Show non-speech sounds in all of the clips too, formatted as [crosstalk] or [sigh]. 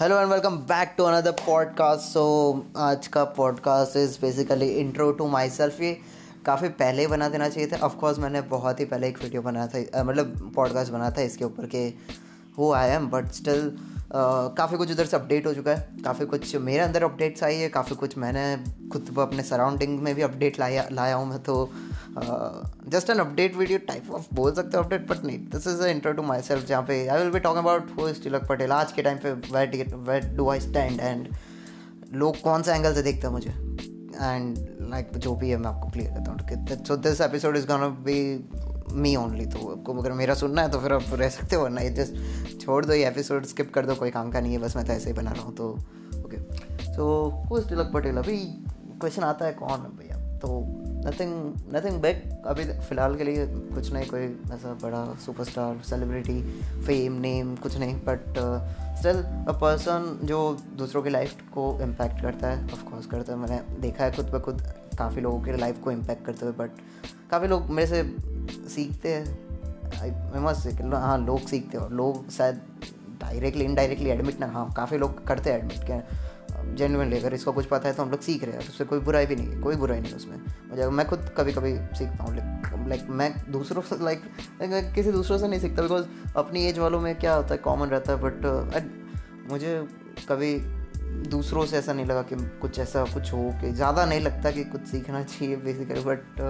Hello and welcome back to another podcast so आज का podcast is basically intro to myself ये काफ़ी पहले ही बना देना चाहिए था। ऑफकोर्स मैंने बहुत ही पहले एक वीडियो बनाया था। मतलब पॉडकास्ट बनाया था इसके ऊपर के वो आई एम बट स्टिल काफ़ी कुछ उधर से अपडेट हो चुका है। काफ़ी कुछ मेरे अंदर अपडेट्स आई है काफ़ी कुछ मैंने खुद अपने सराउंडिंग में भी अपडेट लाया लाया हूँ मैं तो just an update video type of बोल सकते हो अपडेट बट नहीं this is intro to myself जहाँ पे I will be talking about who is Tilak Patel आज के टाइम पे wait wait do I stand and लोग कौन सा एंगल से देखते हैं मुझे? एंड लाइक like, जो भी है मैं आपको क्लियर करता हूँ so this episode is gonna be me only तो आपको अगर मेरा सुनना है तो फिर आप रह सकते हो, वरना ये जस्ट छोड़ दो, ये एपिसोड स्किप कर दो, कोई काम का नहीं है, बस मैं तो ऐसे ही बना रहा हूँ तो ओके सो कुछ तिलक पटेल अभी क्वेश्चन आता है कौन है भैया? तो नथिंग नथिंग बिग अभी फ़िलहाल के लिए कुछ नहीं, कोई ऐसा बड़ा सुपरस्टार सेलिब्रिटी फेम नेम कुछ नहीं बट स्टिल अ पर्सन जो दूसरों की लाइफ को इम्पैक्ट करता है ऑफ़ कोर्स करता है, मैंने देखा है खुद ब खुद, काफ़ी लोगों की लाइफ को इम्पैक्ट करते हुए बट काफ़ी लोग मेरे से सीखते हैं। मस्त हाँ लोग सीखते हो लोग शायद डायरेक्टली इनडायरेक्टली एडमिट ना हाँ काफ़ी लोग करते हैं एडमिट क्या जेनुअनली अगर इसको कुछ पता है तो हम लोग सीख रहे हैं उससे कोई बुराई भी नहीं है, कोई बुराई नहीं उसमें। मुझे मैं खुद कभी कभी सीखता हूँ लाइक मैं दूसरों से लाइक किसी दूसरों से नहीं सीखता बिकॉज़ अपनी एज वालों में क्या होता है कॉमन रहता है बट मुझे कभी दूसरों से ऐसा नहीं लगा कि कुछ ऐसा कुछ हो, कि ज़्यादा नहीं लगता कि कुछ सीखना चाहिए बेसिकली बट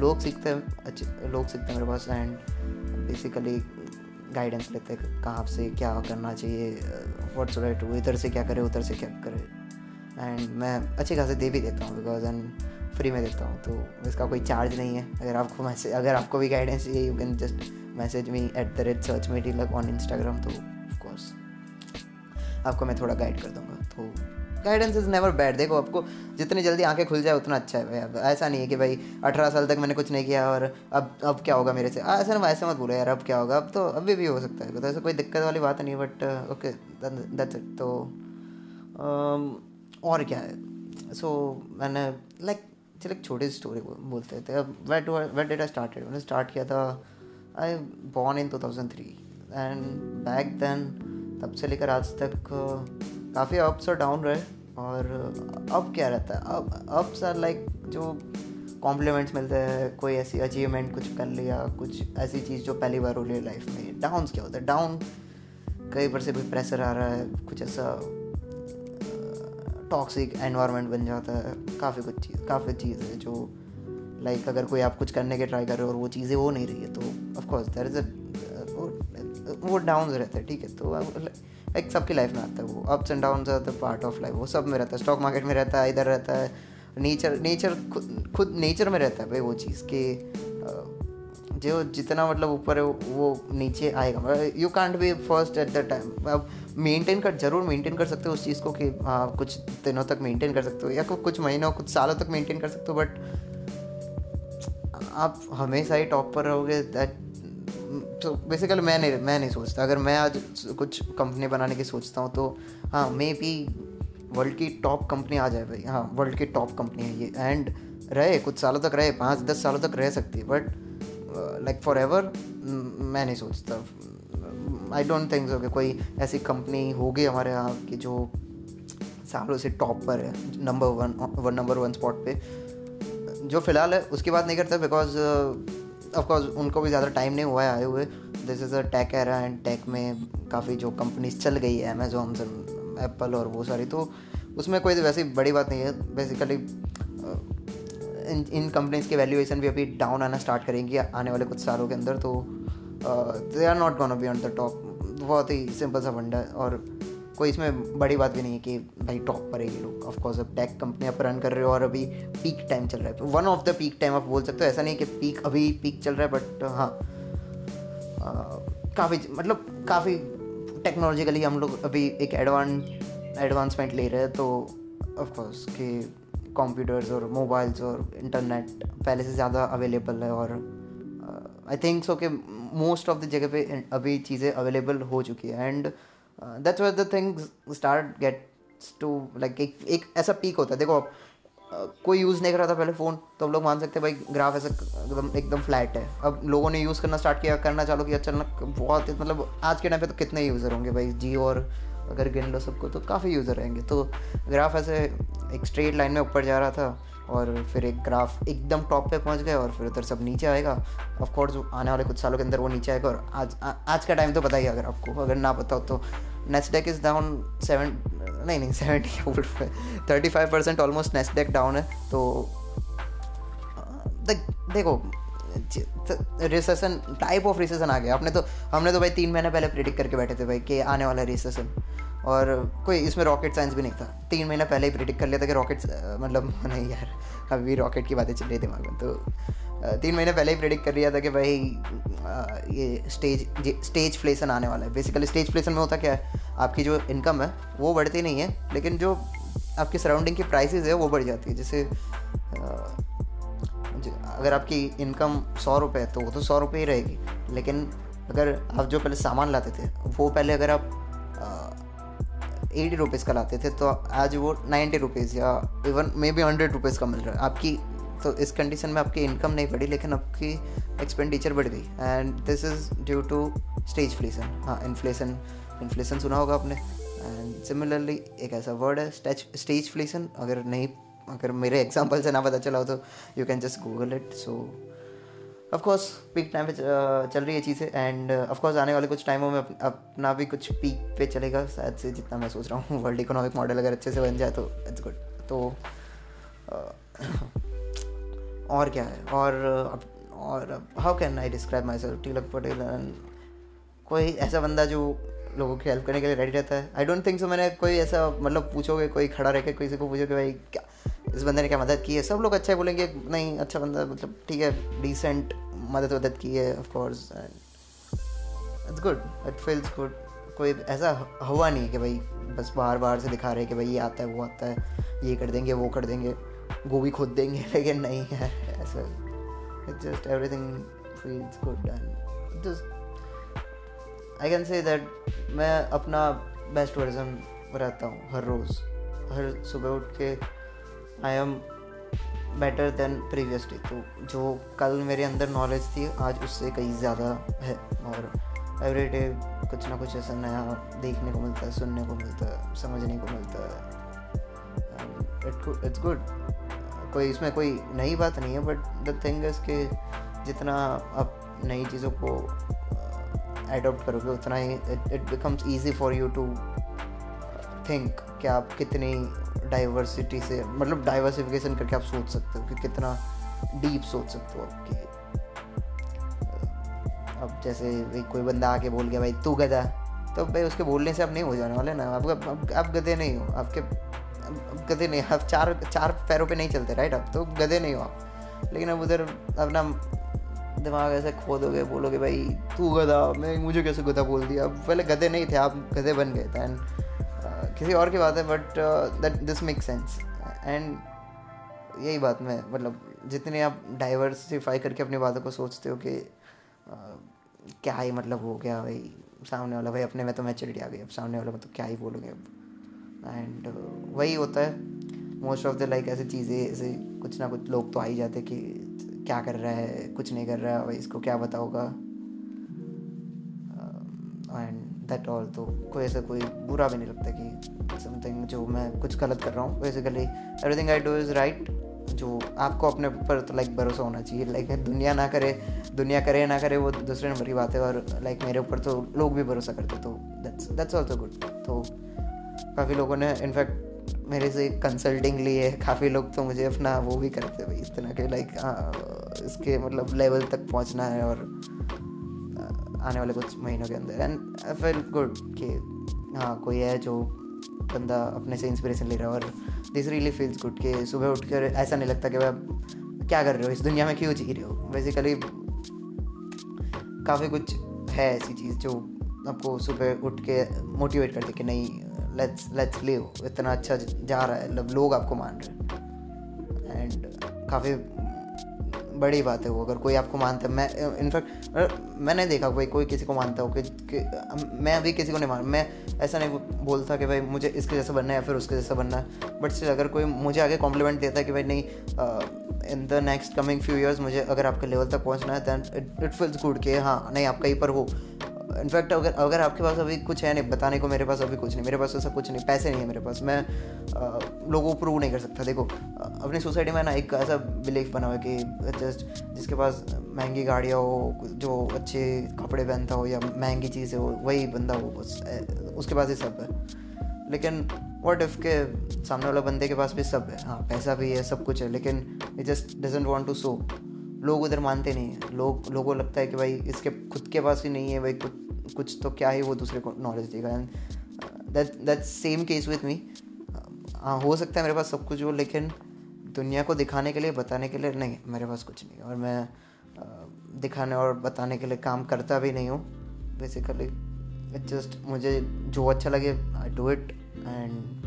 लोग सीखते हैं, अच्छे लोग सीखते हैं मेरे पास एंड बेसिकली गाइडेंस लेते हैं कहाँ से क्या करना चाहिए व्हाट शुड आई इधर से क्या करे, उधर से क्या करे। एंड मैं अच्छी खासे दे भी देता हूँ बिकॉज़ एंड फ्री में देता हूँ तो इसका कोई चार्ज नहीं है। अगर आपको मैसेज अगर आपको भी गाइडेंस चाहिए you can just message me at the rate search मीटी लग ऑन इंस्टाग्राम तो ऑफकोर्स आपको मैं थोड़ा गाइड कर दूँगा तो गाइडेंस इज़ नेवर बैड देखो आपको जितनी जल्दी आँखें खुल जाए उतना अच्छा है भाई। अब ऐसा नहीं है कि भाई अठारह साल तक मैंने कुछ नहीं किया और अब अब क्या होगा मेरे से? ऐसा ना ऐसे मत बोलो यार अब क्या होगा? अब तो अभी भी हो सकता है तो ऐसा कोई दिक्कत वाली बात नहीं बट ओके दैट्स इट तो um, और क्या है? सो मैंने लाइक चल एक छोटी सी स्टोरी बोलते थे। अब वेट वेट डेट स्टार्टेड मैंने स्टार्ट किया था I born in 2003 and back then तब से लेकर आज तक काफ़ी अप्स और डाउन रहे और अब क्या रहता है? अब अप्स आर लाइक जो कॉम्प्लीमेंट्स मिलते हैं, कोई ऐसी अचीवमेंट कुछ कर लिया, कुछ ऐसी चीज़ जो पहली बार हो रही है लाइफ में। डाउन क्या होता है? डाउन कई बार से भी प्रेशर आ रहा है, कुछ ऐसा टॉक्सिक एनवायरनमेंट बन जाता है। काफ़ी कुछ चीज़, काफ़ी चीज़ है जो लाइक अगर कोई आप कुछ करने के ट्राई कर रहे हो और वो चीज़ें हो नहीं रही है तो ऑफकोर्स देर इज़ अ वो डाउन रहता है, ठीक है? तो एक सबकी लाइफ में आता है वो। Ups and down are the part of life वो सब में रहता है। स्टॉक मार्केट में रहता है, इधर रहता है। नेचर नेचर खुद खुद नेचर में रहता है भाई वो चीज़ के जो जितना मतलब ऊपर है, वो नीचे आएगा। मतलब you can't be first at the time अब मेंटेन कर, ज़रूर मेंटेन कर सकते हो उस चीज़ को कि हाँ कुछ दिनों तक मेंटेन कर सकते हो, या कुछ महीनों, कुछ सालों तक मेंटेन कर सकते हो बट आप हमेशा ही टॉप पर रहोगे दैट तो बेसिकली मैं नहीं मैं नहीं सोचता। अगर मैं आज कुछ कंपनी बनाने की सोचता हूँ तो हाँ मे बी वर्ल्ड की टॉप कंपनी आ जाए भाई। हाँ वर्ल्ड की टॉप कंपनी है ये। एंड रहे, कुछ सालों तक रहे, पाँच, दस सालों तक रह सकती बट लाइक फॉर एवर मैं नहीं सोचता। आई डोंट थिंक सो कि कोई ऐसी कंपनी होगी हमारे यहाँ की जो सालों से टॉप पर है number one number one spot पे। जो फ़िलहाल है, उसकी बात नहीं करता बिकॉज़ ऑफकोर्स उनको भी ज़्यादा टाइम नहीं हुआ है आए हुए। This is a tech era and tech में काफ़ी जो कंपनीज़ चल गई है अमेजोन एप्पल और वो सारी तो उसमें कोई वैसी बड़ी बात नहीं है। बेसिकली इन इन कंपनीज़ की वैल्यूएशन भी अभी डाउन आना स्टार्ट करेंगी आने वाले कुछ सालों के अंदर तो they are not gonna be on the top बहुत ही सिंपल सा है और कोई इसमें बड़ी बात भी नहीं है कि भाई टॉप पर है ये लोग। ऑफकोर्स अब टेक कंपनी आप रन कर रहे हो और अभी पीक टाइम चल रहा है। One of the peak time आप बोल सकते हो, ऐसा नहीं कि पीक अभी पीक चल रहा है बट हाँ। काफ़ी मतलब काफ़ी टेक्नोलॉजिकली हम लोग अभी एक एडवांस एडवांसमेंट ले रहे हैं तो ऑफकोर्स कि कंप्यूटर्स और मोबाइल्स और इंटरनेट पहले से ज़्यादा अवेलेबल है और आई थिंक सो कि मोस्ट ऑफ़ द जगह पे अभी चीज़ें अवेलेबल हो चुकी है। And that's where the things start gets to like एक एक ऐसा पीक होता है। देखो आप uh, कोई यूज़ नहीं कर रहा था पहले फ़ोन तो हम लोग मान सकते हैं भाई ग्राफ ऐसा एकदम एकदम फ्लैट है। अब लोगों ने यूज़ करना स्टार्ट किया करना चालू किया चलना बहुत मतलब आज के टाइम पे तो कितने यूज़र होंगे भाई? जियो और अगर गिन लो सबको तो काफ़ी यूज़र रहेंगे। तो ग्राफ ऐसे एक स्ट्रेट लाइन में ऊपर जा रहा था। और फिर एक ग्राफ एकदम टॉप पे पहुँच गया और फिर उधर सब नीचे आएगा। ऑफ़ कोर्स आने वाले कुछ सालों के अंदर वो नीचे आएगा और आज आ, आज का टाइम तो ही अगर आपको अगर ना पता हो तो। नेस्डेक इज़ डाउन सेवन नहीं नहीं seventy thirty five percent almost Nasdaq down है तो दे, देखो रिसेशन टाइप ऑफ़ रिसेशन आ गया। आपने तो हमने तो भाई तीन महीने पहले प्रिडिक्ट करके बैठे थे भाई कि आने वाला रिसेशन और कोई इसमें रॉकेट साइंस भी नहीं था। तीन महीना पहले ही प्रिडिक्ट कर लिया था कि रॉकेट मतलब [laughs] नहीं यार, अभी रॉकेट की बातें चल रही दिमाग में तो तीन महीने पहले ही प्रिडिक्ट कर लिया था कि भाई ये स्टेज स्टेज फ्लेसन आने वाला है। बेसिकली स्टेज फ्लेसन में होता क्या है, आपकी जो इनकम है, वो बढ़ती नहीं है, लेकिन जो आपकी सराउंडिंग की प्राइसेस है, वो बढ़ जाती है। जैसे अगर आपकी इनकम सौ रुपये है तो वो तो सौ रुपये ही रहेगी। लेकिन अगर आप जो पहले सामान लाते थे, वो पहले अगर आप एटी रुपीज़ का लाते थे तो आज वो नाइन्टी रुपीज़ या even maybe hundred rupees का मिल रहा है। आपकी तो इस कंडीशन में आपकी इनकम नहीं बढ़ी, लेकिन आपकी एक्सपेंडिचर बढ़ गई। And this is due to stagflation हाँ इन्फ्लेशन इन्फ्लेशन सुना होगा आपने। एंड सिमिलरली एक ऐसा वर्ड है स्टेज फ्लेसन अगर नहीं, अगर मेरे एग्ज़ाम्पल से ना पता चला हो तो you can just Google it so of course peak time पे चल रही है चीज़ें एंड ऑफकोर्स आने वाले कुछ टाइमों में अपना भी कुछ पीक पे चलेगा, शायद से जितना मैं सोच रहा हूँ वर्ल्ड इकोनॉमिक मॉडल अगर अच्छे से बन जाए तो इट्स गुड तो और क्या है? और और how can I describe myself Tilak Patel कोई ऐसा बंदा जो लोगों की हेल्प करने के लिए रेडी रहता है? आई डोंट थिंक सो मैंने कोई ऐसा मतलब पूछोगे, कोई खड़ा रह के किसी को पूछोगे भाई, क्या, इस बंदे ने क्या मदद की है? सब लोग अच्छा बोलेंगे, नहीं अच्छा बंदा मतलब ठीक है डिसेंट मदद वदद की है of course and it's good it feels good कोई ऐसा हुआ नहीं कि भाई बस बाहर बाहर से दिखा रहे हैं कि भाई ये आता है, वो आता है, ये कर देंगे, वो कर देंगे, गोभी खोद देंगे, [laughs] लेकिन नहीं है ऐसा। It's just everything feels good and I can say that मैं अपना बेस्ट वर्जन रहता हूँ हर रोज़। हर सुबह उठ के I am better than previous day तो जो कल मेरे अंदर नॉलेज थी, आज उससे कहीं ज़्यादा है। और एवरी डे कुछ ना कुछ ऐसा नया देखने को मिलता है, सुनने को मिलता है, समझने को मिलता है। इट्स गुड कोई इसमें कोई नई बात नहीं है बट द थिंग इज़ के जितना आप नई चीज़ों को एडोप्ट करोगे, उतना ही it becomes easy for you to think कि आप कितनी डाइवर्सिटी से मतलब डाइवर्सिफिकेशन करके आप सोच सकते हो कि कितना डीप सोच सकते हो आपके अब जैसे कोई बंदा आके बोल गया भाई तू गधा। तो भाई उसके बोलने से आप नहीं हो जाने वाले ना। आप आप, आप गधे नहीं हो। आपके गधे नहीं आप चार चार पैरों पे नहीं चलते राइट अब तो गधे नहीं हो आप। लेकिन अब उधर अपना दिमाग ऐसे खोदोगे बोलोगे भाई तू गधा मैं मुझे कैसे गधा बोल दिया? अब पहले गधे नहीं थे आप गधे बन गए थे एंड किसी और की बात है but that this make sense and यही बात मैं मतलब जितने आप डाइवर्सिफाई करके अपनी बातों को सोचते हो कि uh, क्या ही मतलब हो गया भाई सामने वाला भाई अपने में तो मैच्योरिटी आ गई अब सामने वाला में तो क्या ही बोलोगे अब? एंड uh, वही होता है मोस्ट ऑफ़ द लाइक ऐसी चीज़ें ऐसे कुछ ना कुछ लोग तो आ ही जाते कि क्या कर रहा है? कुछ नहीं कर रहा है भाई इसको क्या बताओगा दैट ऑल तो कोई ऐसा कोई बुरा भी नहीं लगता कि समथिंग जो मैं कुछ गलत कर रहा हूँ। Basically everything I do is right जो आपको अपने ऊपर तो लाइक भरोसा होना चाहिए। लाइक दुनिया ना करे, दुनिया करे ना करे वो दूसरे नंबर की बात है और लाइक मेरे ऊपर तो लोग भी भरोसा करते तो दैट्स दैट्स ऑल्सो गुड तो काफ़ी लोगों ने इनफैक्ट मेरे से कंसल्टिंग ली है। काफ़ी लोग तो मुझे अपना वो भी करते भाई इस तरह के लाइक इसके मतलब लेवल तक पहुँचना है और आने वाले कुछ महीनों के अंदर। एंड आई फील गुड कि हाँ कोई है जो बंदा अपने से इंस्पिरेशन ले रहा है और दिस रियली फील्स गुड कि सुबह उठ कर ऐसा नहीं लगता कि वह क्या कर रहे हो, इस दुनिया में क्यों जी रहे हो? बेसिकली काफ़ी कुछ है ऐसी चीज़ जो आपको सुबह उठ के मोटिवेट करते कि नहीं लेट्स लेट्स लिव इतना अच्छा जा रहा है मतलब लोग आपको मान रहे हैं। एंड काफ़ी बड़ी बात है वो अगर कोई आपको मानता है मैं इनफैक्ट मैंने देखा कोई कोई किसी को मानता हो कि, कि मैं अभी किसी को नहीं मान मैं ऐसा नहीं बोलता कि भाई मुझे इसके जैसा बनना है या फिर उसके जैसा बनना है बट स्टिल अगर कोई मुझे आगे कॉम्प्लीमेंट देता है कि भाई नहीं in the next coming few years मुझे अगर आपके लेवल तक पहुँचना है दैन इट फील्स गुड कि हाँ नहीं आप कहीं पर हो। इनफैक्ट अगर अगर आपके पास अभी कुछ है नहीं बताने को मेरे पास अभी कुछ नहीं मेरे पास ऐसा कुछ नहीं पैसे नहीं है मेरे पास मैं आ, लोगों को प्रूव नहीं कर सकता देखो अपनी सोसाइटी में ना एक ऐसा बिलीफ बना हुआ कि जस्ट जिसके पास महँगी गाड़ियाँ हो जो अच्छे कपड़े पहनता हो या महँगी चीज़ें हो वही बंदा हो बस उसके पास ही सब है। लेकिन वॉट इफ़ के सामने वाला बंदे के पास भी सब है? हाँ पैसा भी है सब कुछ है लेकिन it just doesn't want to so लोग उधर मानते नहीं हैं। लोग लोगों को लगता है कि भाई इसके खुद के पास ही नहीं है भाई कुछ कुछ तो क्या ही वो दूसरे को नॉलेज देगा. And that that same case with me हाँ हो सकता है मेरे पास सब कुछ हो लेकिन दुनिया को दिखाने के लिए बताने के लिए नहीं मेरे पास कुछ नहीं और मैं uh, दिखाने और बताने के लिए काम करता भी नहीं हूँ. बेसिकली जस्ट मुझे जो अच्छा लगे आई डू इट एंड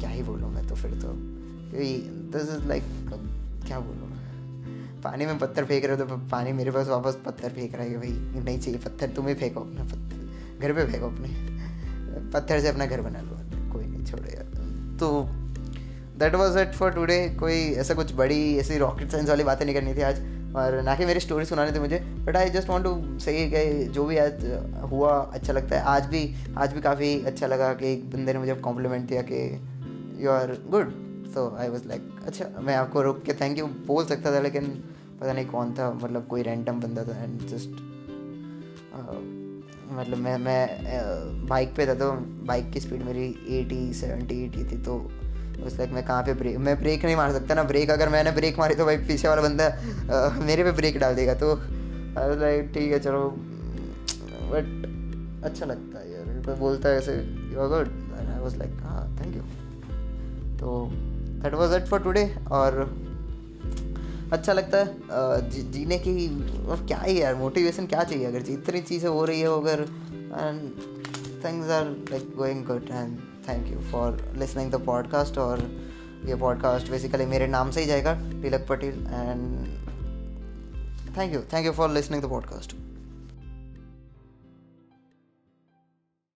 क्या ही बोलूँ मैं तो फिर तो. दिस इज़ लाइक क्या बोलूँ? पानी में पत्थर फेंक रहे हो तो पानी मेरे पास वापस पत्थर फेंक रहा है भाई, नहीं चाहिए पत्थर तुम्हें फेंको अपना पत्थर। घर पे फेंको अपने। पत्थर से अपना घर बना लो। कोई नहीं, छोड़ो यार। तो that was it for today कोई ऐसा कुछ बड़ी, ऐसी रॉकेट साइंस वाली बातें नहीं करनी थी आज। और ना कि मेरी स्टोरी सुनानी थी मुझे। But I just want to say कि जो भी आज हुआ अच्छा लगता है। आज भी आज भी काफ़ी अच्छा लगा कि एक बंदे ने मुझे कॉम्प्लीमेंट दिया कि यू आर गुड तो आई वॉज़ लाइक अच्छा मैं आपको रुक के थैंक यू बोल सकता था लेकिन पता नहीं कौन था मतलब कोई रैंडम बंदा था एंड जस्ट मतलब मैं मैं बाइक पे था तो बाइक की स्पीड मेरी एटी सेवेंटी एटी थी तो उस लाइक मैं कहाँ पे ब्रेक मैं ब्रेक नहीं मार सकता ना ब्रेक अगर मैंने ब्रेक मारी तो भाई पीछे वाला बंदा आ, मेरे पे ब्रेक डाल देगा। तो लाइक ठीक है चलो। बट अच्छा लगता है यार बोलता है ऐसे you are good I was like हाँ थैंक यू तो that was it for today और अच्छा लगता है जी, जीने की और क्या ही यार मोटिवेशन क्या चाहिए? अगर इतनी चीज़ें हो रही है अगर and things are like going good and thank you for listening the podcast और ये पॉडकास्ट बेसिकली मेरे नाम से ही जाएगा Tilak Patel and thank you thank you for listening the podcast